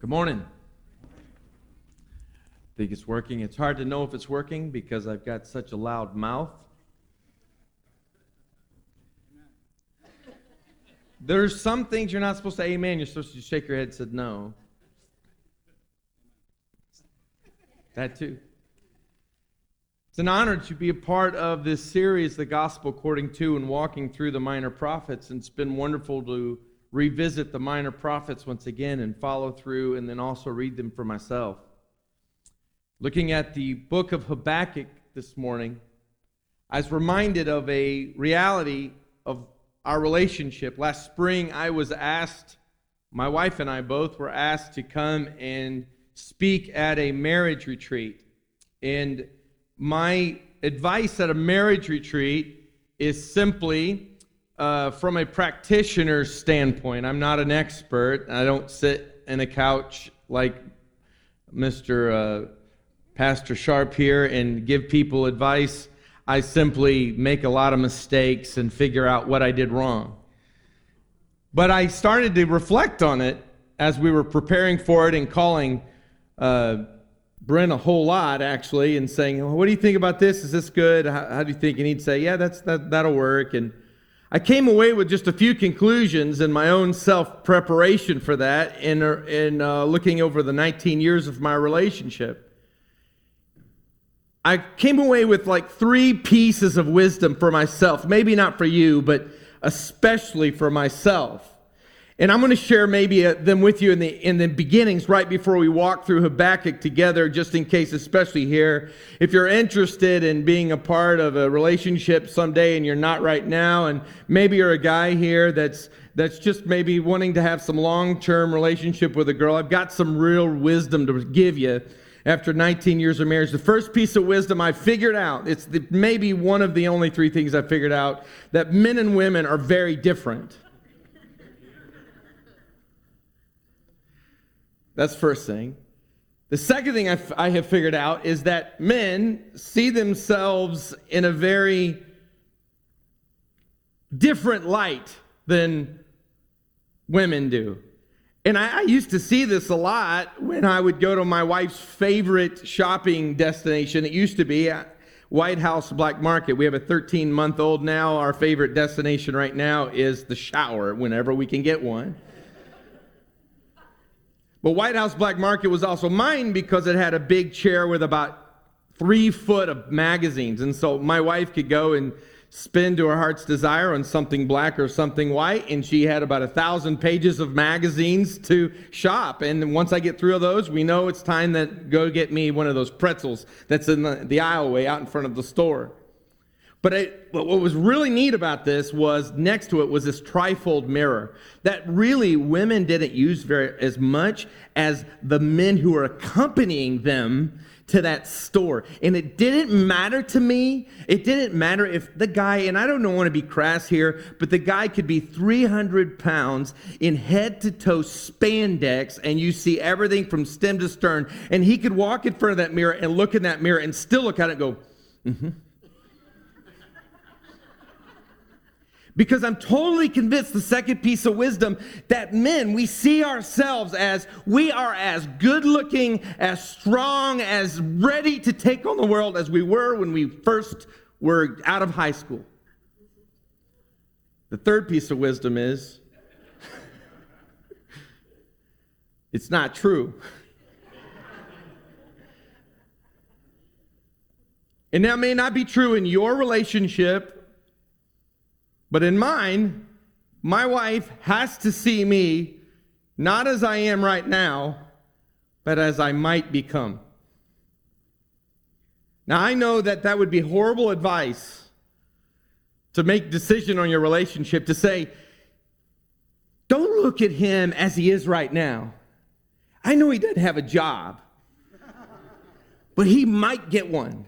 Good morning. Think it's working. It's hard to know if it's working because I've got such a loud mouth. There's some things you're not supposed to amen. You're supposed to shake your head and say no. That too. It's an honor to be a part of this series, The Gospel According to, and walking through the minor prophets. And it's been wonderful to revisit the minor prophets once again and follow through and then also read them for myself. Looking at the book of Habakkuk this morning, I was reminded of a reality of our relationship. Last spring, I was asked, my wife and I both were asked to come and speak at a marriage retreat. And my advice at a marriage retreat is simply uh, from a practitioner's standpoint. I'm not an expert. I don't sit in a couch like Mr. Uh, Pastor Sharp here and give people advice. I simply make a lot of mistakes and figure out what I did wrong. But I started to reflect on it as we were preparing for it and calling uh, Brent a whole lot, actually, and saying, well, What do you think about this? Is this good? How, how, do you think? And he'd say, Yeah, that's, that, that'll work. And I came away with just a few conclusions in my own self preparation for that in, in uh, looking over the 19 years of my relationship. I came away with like three pieces of wisdom for myself. Maybe not for you, but especially for myself. And I'm going to share maybe uh, them with you in the in the beginnings right before we walk through Habakkuk together just in case especially here if you're interested in being a part of a relationship someday and you're not right now and maybe you're a guy here that's that's just maybe wanting to have some long-term relationship with a girl I've got some real wisdom to give you after 19 years of marriage. The first piece of wisdom I figured out, it's the, maybe one of the only three things I figured out, that men and women are very different. That's first thing. The second thing I, f- I have figured out is that men see themselves in a very different light than women do. And I, I, used to see this a lot when I would go to my wife's favorite shopping destination. It used to be uh, White House Black Market. We have a 13 month old now. Our favorite destination right now is the shower whenever we can get one. But White House Black Market was also mine because it had a big chair with about three foot of magazines. And so my wife could go and spin to her heart's desire on something black or something white, and she had about a thousand pages of magazines to shop. And once I get through those, we know it's time to go get me one of those pretzels that's in the, the aisleway out in front of the store. But, but what was really neat about this was next to it was this trifold mirror that really women didn't use very as much as the men who were accompanying them to that store. And it didn't matter to me. It didn't matter if the guy, and I don't want to be crass here, but the guy could be 300 pounds in head to toe spandex, and you see everything from stem to stern. And he could walk in front of that mirror and look in that mirror and still look at it and go, mm hmm. Because I'm totally convinced the second piece of wisdom that men, we see ourselves as we are as good looking, as strong, as ready to take on the world as we were when we first were out of high school. The third piece of wisdom is it's not true. And that may not be true in your relationship but in mine, my wife has to see me not as I am right now, but as I might become. Now, I know that that would be horrible advice to make decision on your relationship to say, don't look at him as he is right now. I know he doesn't have a job, but he might get one.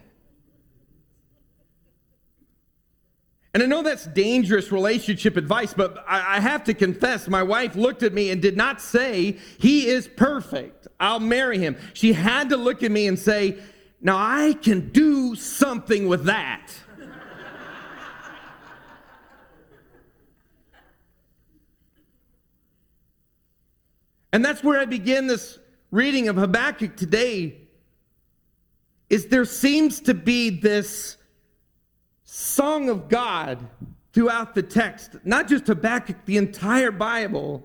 And I know that's dangerous relationship advice, but I, have to confess, my wife looked at me and did not say, He is perfect. I'll marry him. She had to look at me and say, Now I can do something with that. and that's where I begin this reading of Habakkuk today is there seems to be this song of God throughout the text, not just Habakkuk, the entire Bible,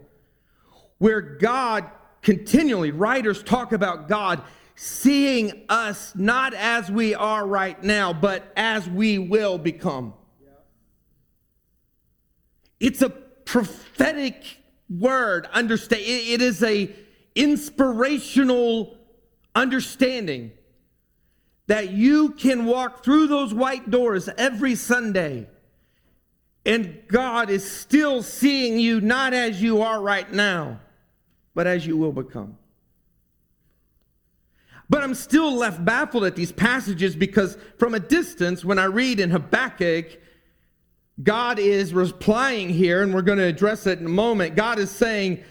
where God continually, writers talk about God seeing us not as we are right now, but as we will become. It's a prophetic word. Understand? It is a inspirational understanding that you can walk through those white doors every Sunday and God is still seeing you not as you are right now, but as you will become. But I'm still left baffled at these passages because from a distance, when I read in Habakkuk, God is replying here, and we're going to address it in a moment. God is saying,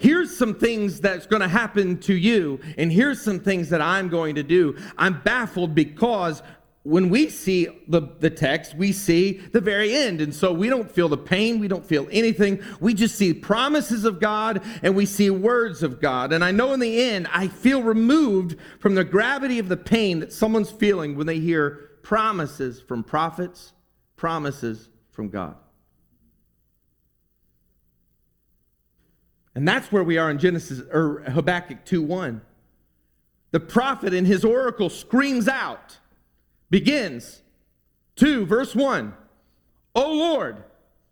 Here's some things that's going to happen to you, and here's some things that I'm going to do. I'm baffled because when we see the, the text, we see the very end. And so we don't feel the pain, we don't feel anything. We just see promises of God and we see words of God. And I know in the end, I feel removed from the gravity of the pain that someone's feeling when they hear promises from prophets, promises from God. And that's where we are in Genesis or Habakkuk 2:1. The prophet in his oracle screams out begins 2, verse 1. O Lord,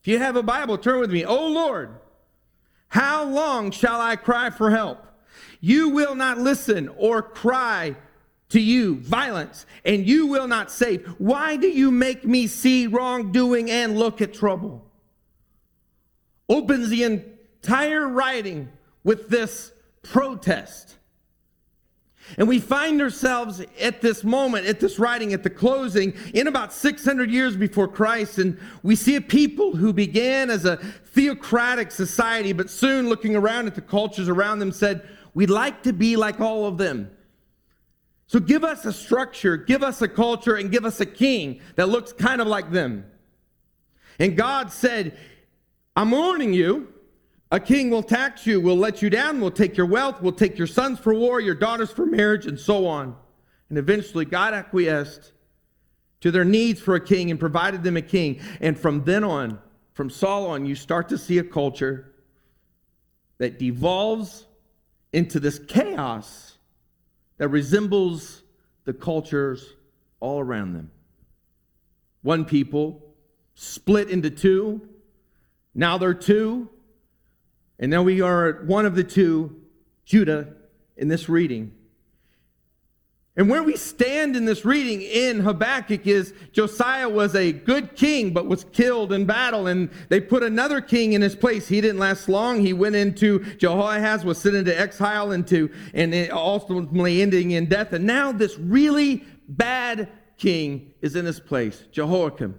if you have a Bible, turn with me. O Lord, how long shall I cry for help? You will not listen or cry to you violence, and you will not save. Why do you make me see wrongdoing and look at trouble? Opens the entire writing with this protest. And we find ourselves at this moment, at this writing, at the closing, in about 600 years before Christ. And we see a people who began as a theocratic society, but soon looking around at the cultures around them said, We'd like to be like all of them. So give us a structure, give us a culture, and give us a king that looks kind of like them. And God said, I'm warning you a king will tax you, will let you down, will take your wealth, will take your sons for war, your daughters for marriage, and so on. And eventually, God acquiesced to their needs for a king and provided them a king. And from then on, from Saul on, you start to see a culture that devolves into this chaos that resembles the cultures all around them. One people split into two. Now they're two. And now we are at one of the two, Judah, in this reading. And where we stand in this reading in Habakkuk is Josiah was a good king, but was killed in battle. And they put another king in his place. He didn't last long. He went into Jehoahaz, was sent into exile, into and ultimately ending in death. And now this really bad king is in his place, Jehoiakim.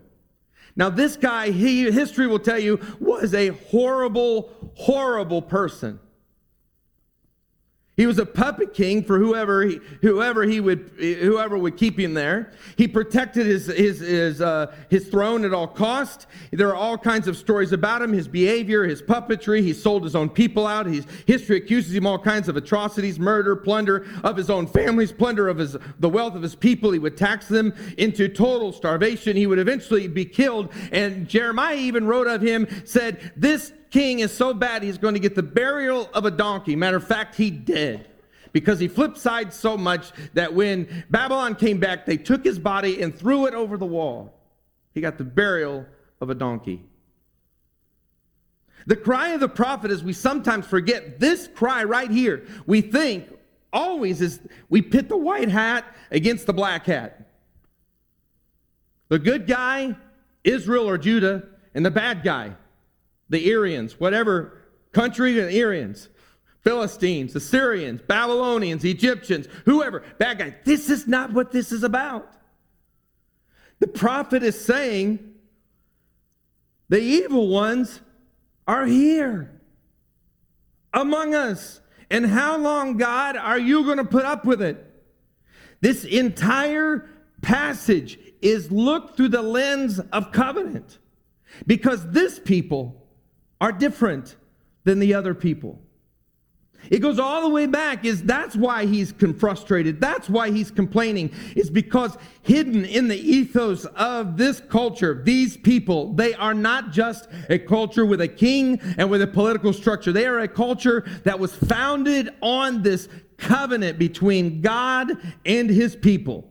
Now, this guy, he, history will tell you, was a horrible, horrible person. He was a puppet king for whoever he, whoever he would whoever would keep him there. He protected his his his, uh, his throne at all cost. There are all kinds of stories about him, his behavior, his puppetry. He sold his own people out. His history accuses him all kinds of atrocities, murder, plunder of his own families, plunder of his the wealth of his people. He would tax them into total starvation. He would eventually be killed. And Jeremiah even wrote of him said, "This king is so bad he's going to get the burial of a donkey. Matter of fact, he did. Because he flipped sides so much that when Babylon came back, they took his body and threw it over the wall. He got the burial of a donkey. The cry of the prophet is we sometimes forget this cry right here. We think always is we pit the white hat against the black hat. The good guy, Israel or Judah, and the bad guy, the Aryans, whatever country, the Aryans, Philistines, Assyrians, Babylonians, Egyptians, whoever, bad guys. This is not what this is about. The prophet is saying the evil ones are here among us. And how long, God, are you going to put up with it? This entire passage is looked through the lens of covenant because this people are different than the other people. It goes all the way back is that's why he's frustrated. That's why he's complaining. Is because hidden in the ethos of this culture, these people, they are not just a culture with a king and with a political structure. They are a culture that was founded on this covenant between God and his people.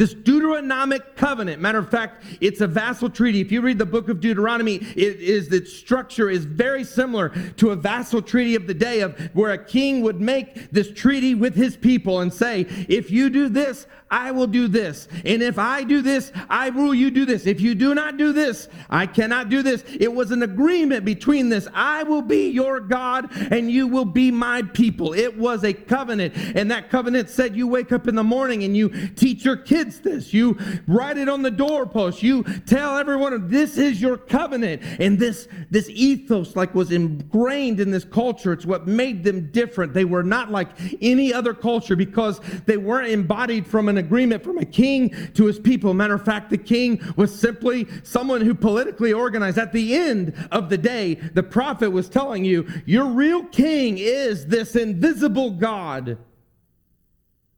This Deuteronomic covenant, matter of fact, it's a vassal treaty. If you read the book of Deuteronomy, it is the structure is very similar to a vassal treaty of the day of where a king would make this treaty with his people and say, if you do this, I will do this. And if I do this, I rule you do this. If you do not do this, I cannot do this. It was an agreement between this. I will be your God and you will be my people. It was a covenant. And that covenant said you wake up in the morning and you teach your kids this. You write it on the doorpost. You tell everyone this is your covenant. And this, this ethos like was ingrained in this culture. It's what made them different. They were not like any other culture because they weren't embodied from an agreement from a king to his people. Matter of fact, the king was simply someone who politically organized. At the end of the day, the prophet was telling you, your real king is this invisible God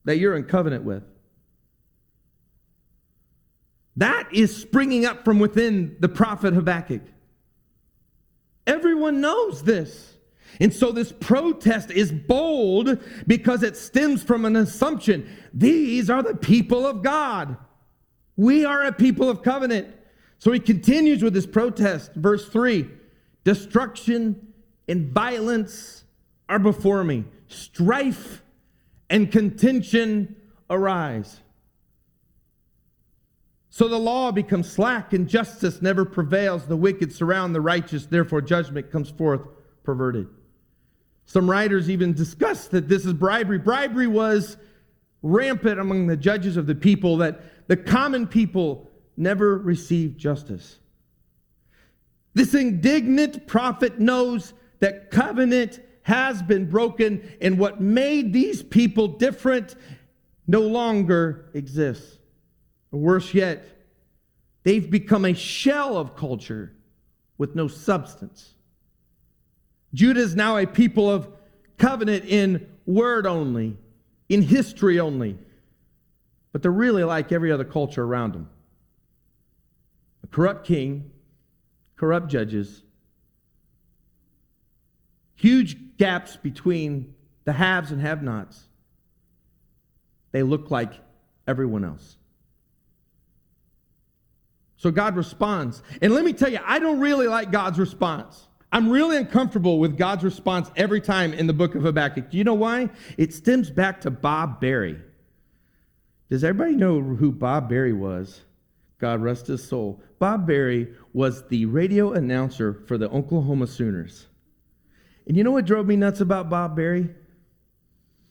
that you're in covenant with. That is springing up from within the prophet Habakkuk. Everyone knows this. And so this protest is bold because it stems from an assumption. These are the people of God. We are a people of covenant. So he continues with this protest. Verse 3 Destruction and violence are before me, strife and contention arise. So the law becomes slack and justice never prevails. The wicked surround the righteous, therefore judgment comes forth perverted. Some writers even discuss that this is bribery. Bribery was rampant among the judges of the people, that the common people never received justice. This indignant prophet knows that covenant has been broken, and what made these people different no longer exists. Or worse yet, they've become a shell of culture with no substance. Judah is now a people of covenant in word only, in history only. But they're really like every other culture around them a corrupt king, corrupt judges, huge gaps between the haves and have nots. They look like everyone else. So God responds. And let me tell you, I don't really like God's response. I'm really uncomfortable with God's response every time in the book of Habakkuk. Do you know why? It stems back to Bob Barry. Does everybody know who Bob Barry was? God rest his soul. Bob Barry was the radio announcer for the Oklahoma Sooners. And you know what drove me nuts about Bob Barry?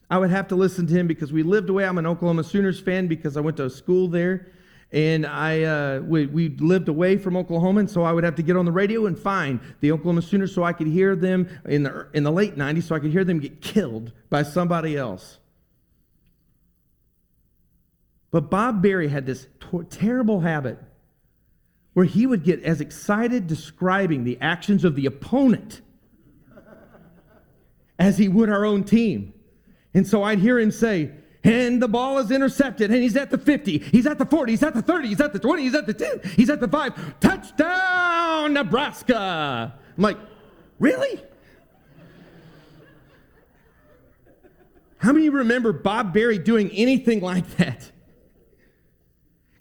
I would have to listen to him because we lived away. I'm an Oklahoma Sooners fan because I went to a school there and I uh, we, we lived away from Oklahoma, and so I would have to get on the radio and find the Oklahoma Sooners so I could hear them in the in the late '90s, so I could hear them get killed by somebody else. But Bob Barry had this t- terrible habit where he would get as excited describing the actions of the opponent as he would our own team. And so I'd hear him say, and the ball is intercepted, and he's at the 50, he's at the 40, he's at the 30, he's at the 20, he's at the 10, he's at the 5. Touchdown, Nebraska! I'm like, really? How many remember Bob Barry doing anything like that?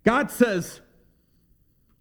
God says,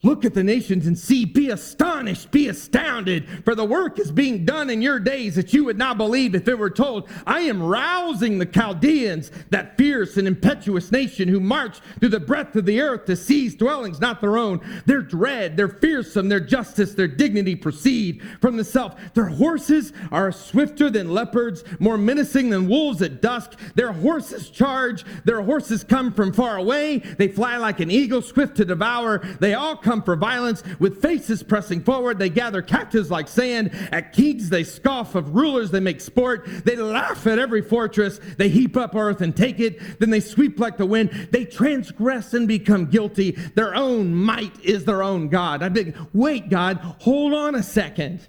Look at the nations and see, be astonished, be astounded, for the work is being done in your days that you would not believe if it were told. I am rousing the Chaldeans, that fierce and impetuous nation who march through the breadth of the earth to seize dwellings not their own. Their dread, their fearsome, their justice, their dignity proceed from the self. Their horses are swifter than leopards, more menacing than wolves at dusk. Their horses charge, their horses come from far away. They fly like an eagle, swift to devour. They all come for violence. With faces pressing forward, they gather captives like sand. At kings, they scoff. Of rulers, they make sport. They laugh at every fortress. They heap up earth and take it. Then they sweep like the wind. They transgress and become guilty. Their own might is their own God. I think, wait, God, hold on a second.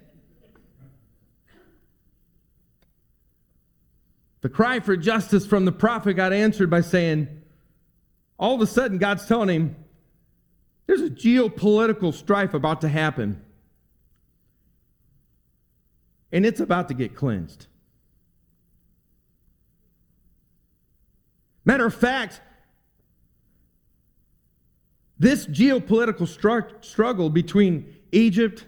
The cry for justice from the prophet got answered by saying, all of a sudden, God's telling him, there's a geopolitical strife about to happen. And it's about to get cleansed. Matter of fact, this geopolitical stru- struggle between Egypt,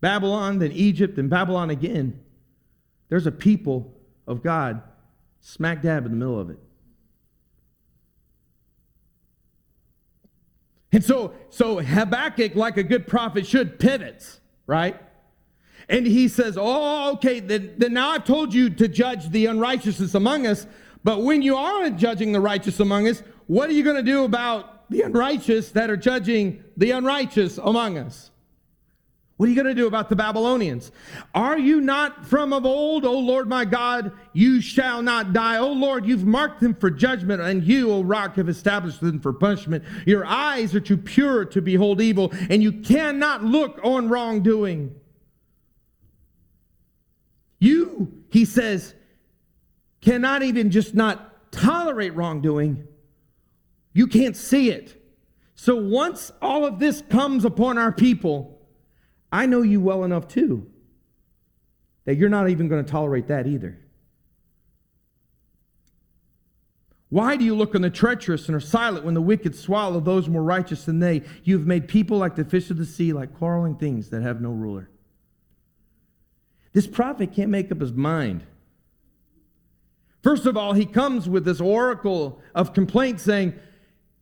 Babylon, then Egypt, and Babylon again, there's a people of God smack dab in the middle of it. And so, so Habakkuk, like a good prophet should, pivots, right? And he says, Oh, okay, then, then now I've told you to judge the unrighteousness among us. But when you are judging the righteous among us, what are you going to do about the unrighteous that are judging the unrighteous among us. What are you going to do about the Babylonians? Are you not from of old, O Lord my God? You shall not die. O Lord, you've marked them for judgment, and you, O rock, have established them for punishment. Your eyes are too pure to behold evil, and you cannot look on wrongdoing. You, he says, cannot even just not tolerate wrongdoing, you can't see it. So once all of this comes upon our people, I know you well enough too that you're not even going to tolerate that either. Why do you look on the treacherous and are silent when the wicked swallow those more righteous than they? You have made people like the fish of the sea, like quarreling things that have no ruler. This prophet can't make up his mind. First of all, he comes with this oracle of complaint saying,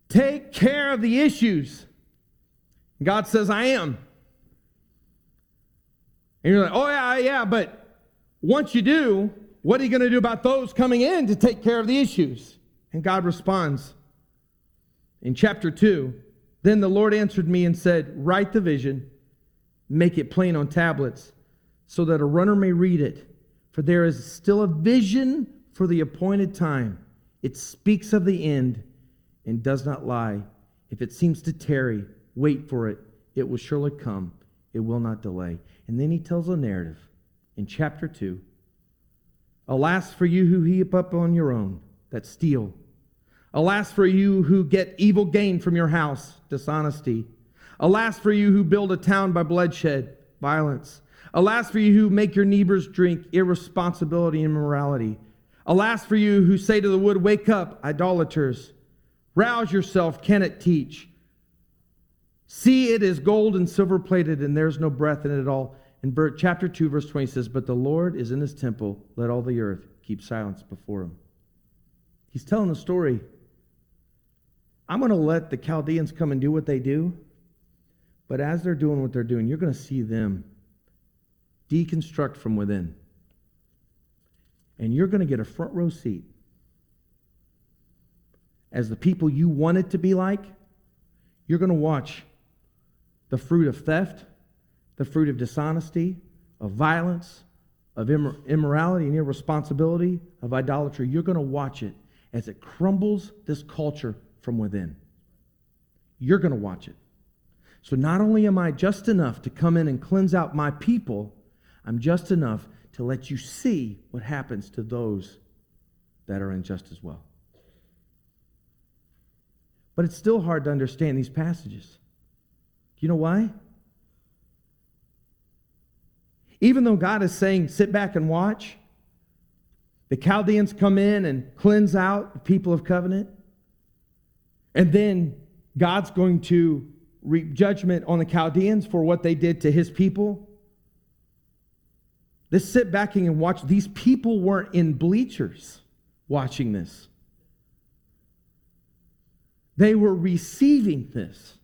Take care of the issues. God says, I am. And you're like, oh, yeah, yeah, but once you do, what are you going to do about those coming in to take care of the issues? And God responds in chapter 2 Then the Lord answered me and said, Write the vision, make it plain on tablets, so that a runner may read it. For there is still a vision for the appointed time. It speaks of the end and does not lie. If it seems to tarry, wait for it. It will surely come. It will not delay. And then he tells a narrative in chapter 2 Alas for you who heap up on your own, that steal. Alas for you who get evil gain from your house, dishonesty. Alas for you who build a town by bloodshed, violence. Alas for you who make your neighbors drink irresponsibility and immorality. Alas for you who say to the wood, Wake up, idolaters. Rouse yourself, can it teach? See, it is gold and silver plated, and there's no breath in it at all. In chapter 2, verse 20 says, But the Lord is in his temple, let all the earth keep silence before him. He's telling a story. I'm going to let the Chaldeans come and do what they do, but as they're doing what they're doing, you're going to see them deconstruct from within. And you're going to get a front row seat as the people you want it to be like, you're going to watch the fruit of theft, the fruit of dishonesty, of violence, of immor- immorality and irresponsibility, of idolatry. You're going to watch it as it crumbles this culture from within. You're going to watch it. So not only am I just enough to come in and cleanse out my people, I'm just enough to let you see what happens to those that are unjust as well. But it's still hard to understand these passages. You know why? Even though God is saying, sit back and watch, the Chaldeans come in and cleanse out the people of covenant. And then God's going to reap judgment on the Chaldeans for what they did to his people. This sit backing and watch. These people weren't in bleachers watching this. They were receiving this.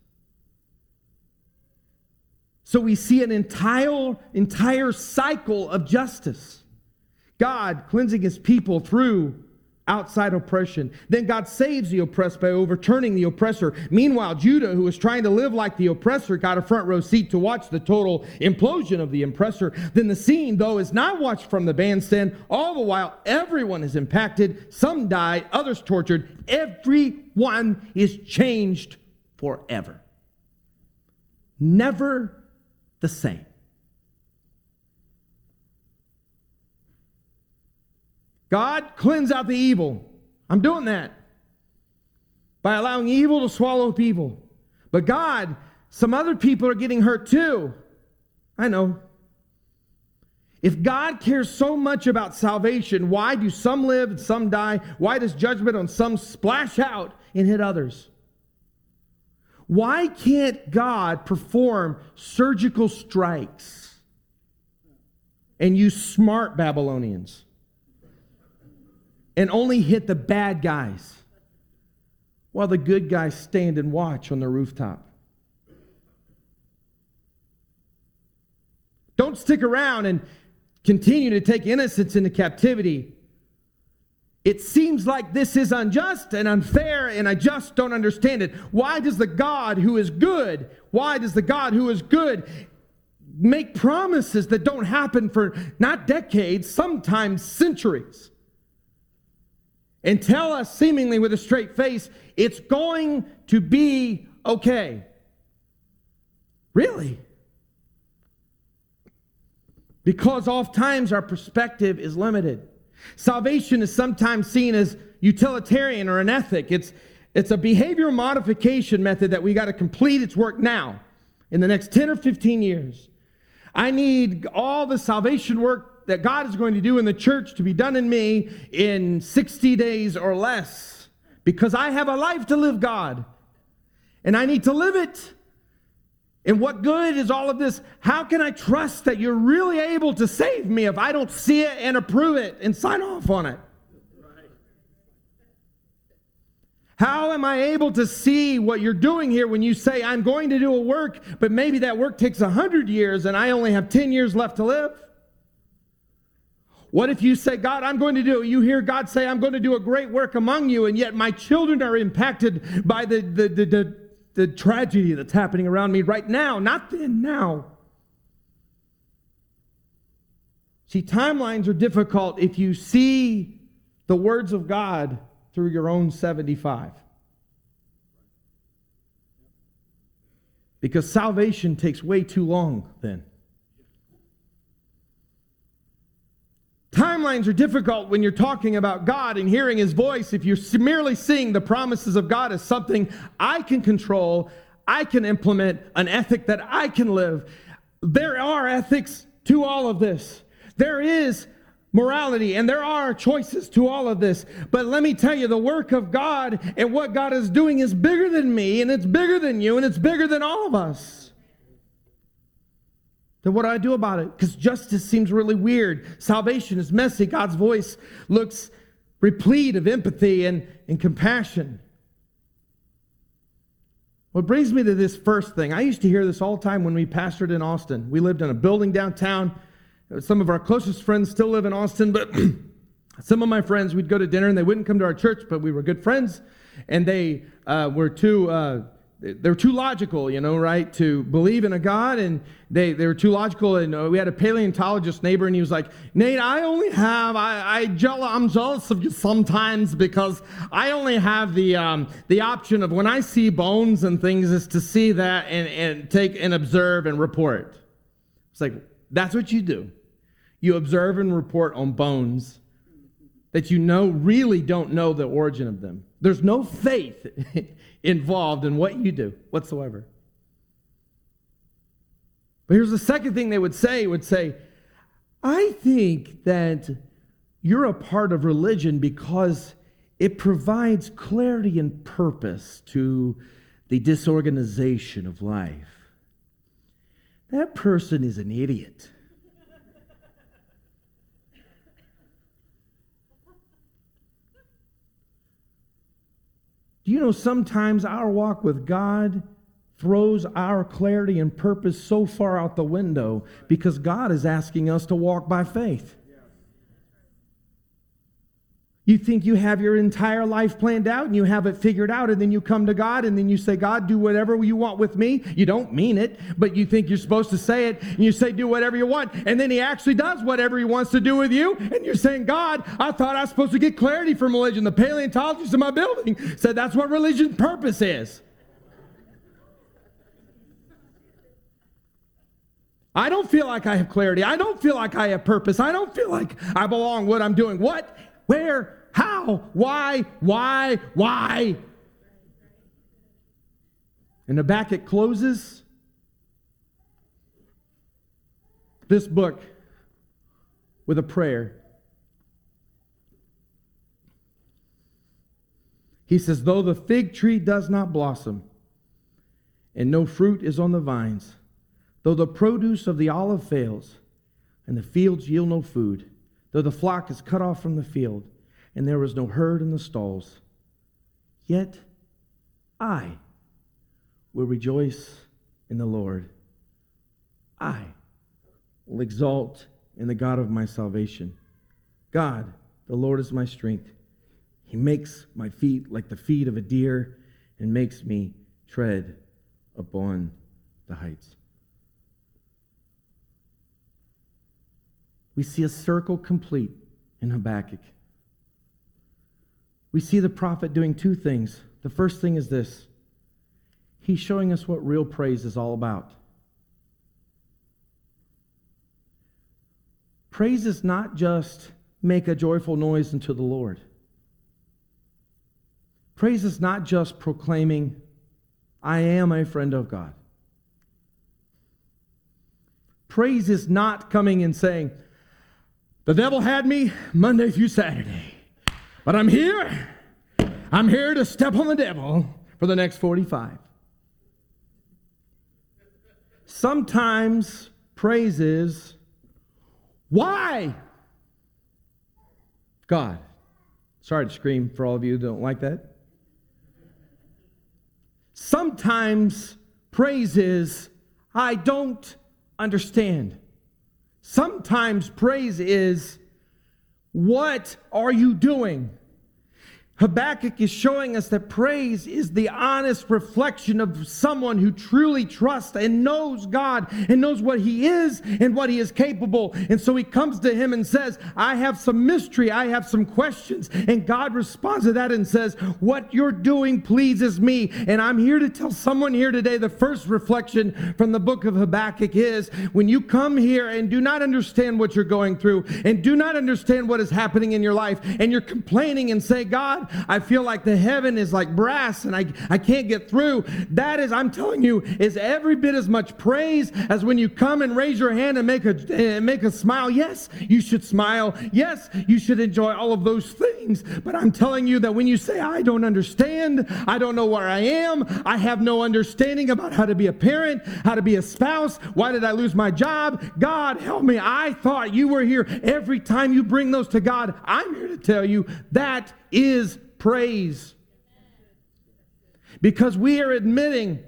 So we see an entire, entire cycle of justice. God cleansing his people through outside oppression. Then God saves the oppressed by overturning the oppressor. Meanwhile, Judah, who was trying to live like the oppressor, got a front row seat to watch the total implosion of the oppressor. Then the scene, though, is not watched from the bandstand. All the while, everyone is impacted. Some die, others tortured. Everyone is changed forever. Never the same. God, cleanse out the evil. I'm doing that by allowing evil to swallow up evil. But God, some other people are getting hurt too. I know. If God cares so much about salvation, why do some live and some die? Why does judgment on some splash out and hit others? Why can't God perform surgical strikes and use smart Babylonians and only hit the bad guys while the good guys stand and watch on the rooftop? Don't stick around and continue to take innocents into captivity. It seems like this is unjust and unfair, and I just don't understand it. Why does the God who is good, why does the God who is good make promises that don't happen for not decades, sometimes centuries? And tell us, seemingly with a straight face, it's going to be okay. Really? because oftentimes our perspective is limited. Salvation is sometimes seen as utilitarian or an ethic. It's, it's a behavior modification method that we got to complete its work now in the next 10 or 15 years. I need all the salvation work that God is going to do in the church to be done in me in 60 days or less because I have a life to live, God, and I need to live it. And what good is all of this? How can I trust that you're really able to save me if I don't see it and approve it and sign off on it? How am I able to see what you're doing here when you say, I'm going to do a work, but maybe that work takes 100 years and I only have 10 years left to live? What if you say, God, I'm going to do, you hear God say, I'm going to do a great work among you, and yet my children are impacted by the, the, the, the the tragedy that's happening around me right now, not then, now. See, timelines are difficult if you see the words of God through your own 75. Because salvation takes way too long then. Timelines are difficult when you're talking about God and hearing His voice. If you're merely seeing the promises of God as something I can control, I can implement, an ethic that I can live. There are ethics to all of this. There is morality and there are choices to all of this. But let me tell you, the work of God and what God is doing is bigger than me and it's bigger than you and it's bigger than all of us. Then what do I do about it? Because justice seems really weird. Salvation is messy. God's voice looks replete of empathy and, and compassion. What brings me to this first thing, I used to hear this all the time when we pastored in Austin. We lived in a building downtown. Some of our closest friends still live in Austin, but some of my friends, we'd go to dinner and they wouldn't come to our church, but we were good friends. And they uh, were too. Uh, they're too logical, you know, right, to believe in a God, and they, they were too logical. And uh, we had a paleontologist neighbor, and he was like, Nate, I only have, I, I jeal- I'm jealous of you sometimes because I only have the, um, the option of when I see bones and things is to see that and, and take and observe and report. It's like, that's what you do. You observe and report on bones that you know really don't know the origin of them. There's no faith involved in what you do whatsoever. But here's the second thing they would say would say, I think that you're a part of religion because it provides clarity and purpose to the disorganization of life. That person is an idiot. Do you know sometimes our walk with God throws our clarity and purpose so far out the window because God is asking us to walk by faith? You think you have your entire life planned out and you have it figured out, and then you come to God and then you say, God, do whatever you want with me. You don't mean it, but you think you're supposed to say it, and you say, do whatever you want. And then He actually does whatever He wants to do with you, and you're saying, God, I thought I was supposed to get clarity from religion. The paleontologist in my building said that's what religion's purpose is. I don't feel like I have clarity. I don't feel like I have purpose. I don't feel like I belong what I'm doing. What Where? How? Why? Why? Why? And it closes this book with a prayer. He says, Though the fig tree does not blossom, and no fruit is on the vines, though the produce of the olive fails, and the fields yield no food, though the flock is cut off from the field, and there was no herd in the stalls, yet I will rejoice in the Lord. I will exalt in the God of my salvation. God, the Lord is my strength. He makes my feet like the feet of a deer and makes me tread upon the heights. We see a circle complete in Habakkuk. We see the prophet doing two things. The first thing is this he's showing us what real praise is all about. Praise is not just make a joyful noise unto the Lord. Praise is not just proclaiming, I am a friend of God. Praise is not coming and saying, The devil had me Monday through Saturday, but I'm here. I'm here to step on the devil for the next 45. Sometimes praise is, why? God. Sorry to scream for all of you who don't like that. Sometimes praise is, I don't understand. Sometimes praise is, what are you doing? Habakkuk is showing us that praise is the honest reflection of someone who truly trusts and knows God and knows what He is and what He is capable. And so he comes to Him and says, I have some mystery, I have some questions. And God responds to that and says, What you're doing pleases me. And I'm here to tell someone here today the first reflection from the book of Habakkuk is when you come here and do not understand what you're going through and do not understand what is happening in your life and you're complaining and say, God, I feel like the heaven is like brass and I, I can't get through. That is, I'm telling you, is every bit as much praise as when you come and raise your hand and make a, uh, make a smile. Yes, you should smile. Yes, you should enjoy all of those things. But I'm telling you that when you say, I don't understand, I don't know where I am, I have no understanding about how to be a parent, how to be a spouse, why did I lose my job? God, help me. I thought you were here. Every time you bring those to God, I'm here to tell you that is praise. Because we are admitting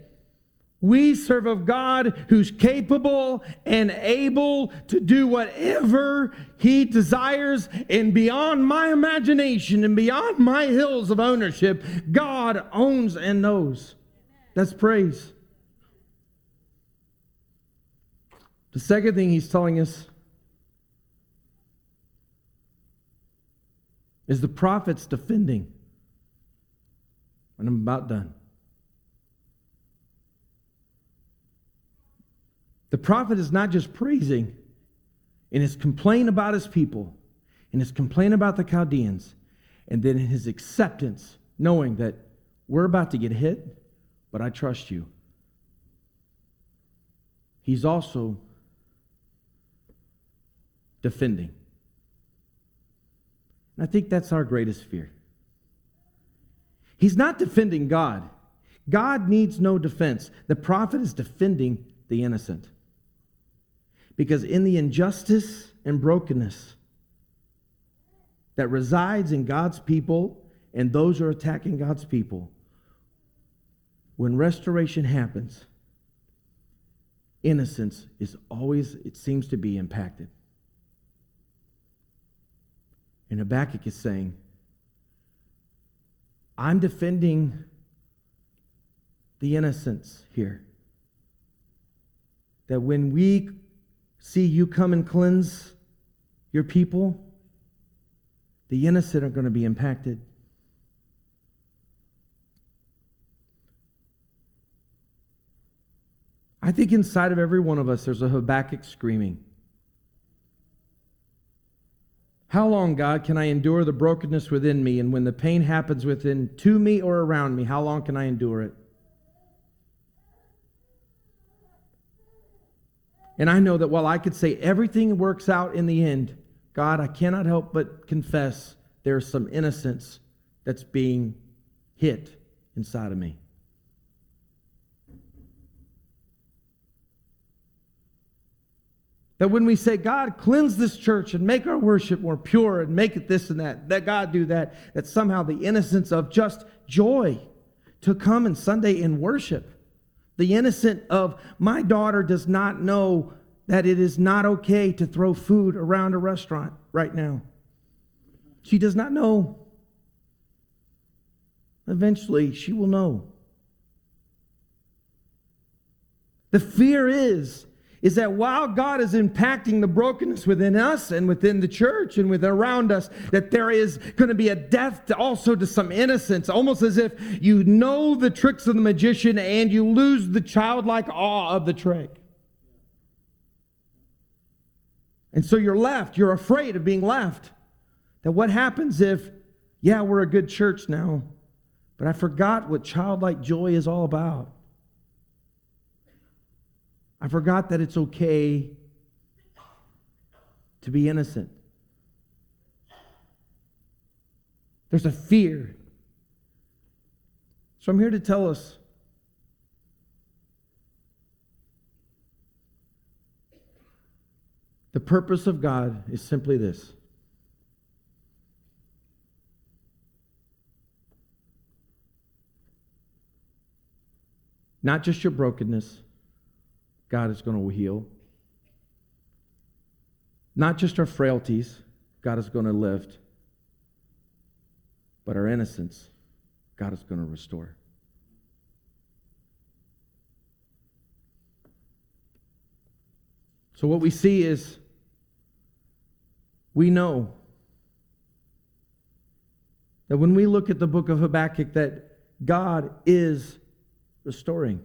we serve a God who's capable and able to do whatever He desires, and beyond my imagination and beyond my hills of ownership, God owns and knows. That's praise. The second thing He's telling us is the prophets defending. And I'm about done. The prophet is not just praising in his complaint about his people, in his complaint about the Chaldeans, and then in his acceptance, knowing that we're about to get hit, but I trust you. He's also defending. And I think that's our greatest fear. He's not defending God. God needs no defense. The prophet is defending the innocent. Because in the injustice and brokenness that resides in God's people and those who are attacking God's people, when restoration happens, innocence is always, it seems to be impacted. And Habakkuk is saying, I'm defending the innocents here. That when we see you come and cleanse your people, the innocent are going to be impacted. I think inside of every one of us there's a Habakkuk screaming. How long, God, can I endure the brokenness within me? And when the pain happens within to me or around me, how long can I endure it? And I know that while I could say everything works out in the end, God, I cannot help but confess there's some innocence that's being hit inside of me. That when we say, God, cleanse this church and make our worship more pure and make it this and that, that God do that, that somehow the innocence of just joy to come and Sunday in worship, the innocent of my daughter does not know that it is not okay to throw food around a restaurant right now. She does not know. Eventually, she will know. The fear is is that while God is impacting the brokenness within us and within the church and with around us, that there is going to be a death to also to some innocence, almost as if you know the tricks of the magician and you lose the childlike awe of the trick. And so you're left, you're afraid of being left. That what happens if, yeah, we're a good church now, but I forgot what childlike joy is all about. I forgot that it's okay to be innocent. There's a fear. So I'm here to tell us the purpose of God is simply this. Not just your brokenness God is going to heal. Not just our frailties, God is going to lift, but our innocence, God is going to restore. So, what we see is we know that when we look at the book of Habakkuk, that God is restoring.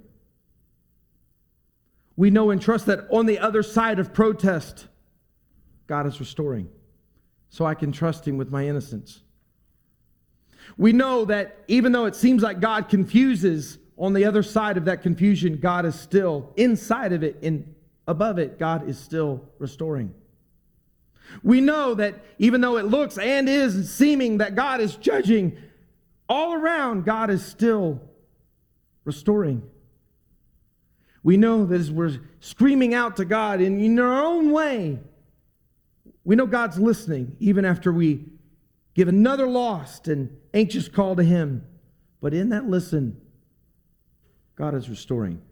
We know and trust that on the other side of protest, God is restoring. So I can trust Him with my innocence. We know that even though it seems like God confuses, on the other side of that confusion, God is still inside of it and above it, God is still restoring. We know that even though it looks and is seeming that God is judging, all around, God is still restoring. We know that as we're screaming out to God in, in our own way, we know God's listening even after we give another lost and anxious call to Him. But in that listen, God is restoring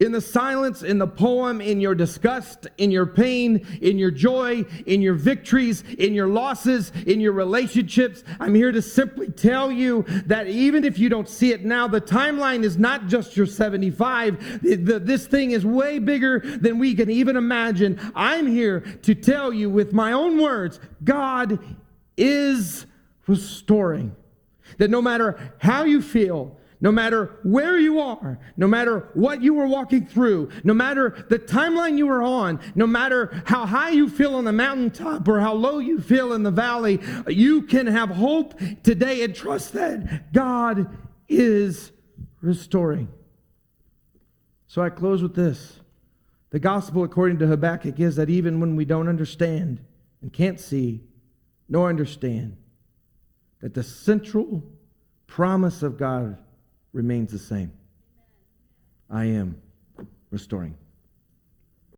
in the silence, in the poem, in your disgust, in your pain, in your joy, in your victories, in your losses, in your relationships. I'm here to simply tell you that even if you don't see it now, the timeline is not just your 75. This thing is way bigger than we can even imagine. I'm here to tell you with my own words God is restoring. That no matter how you feel, no matter where you are, no matter what you were walking through, no matter the timeline you were on, no matter how high you feel on the mountaintop or how low you feel in the valley, you can have hope today and trust that God is restoring. So I close with this. The gospel, according to Habakkuk, is that even when we don't understand and can't see nor understand, that the central promise of God remains the same. I am restoring.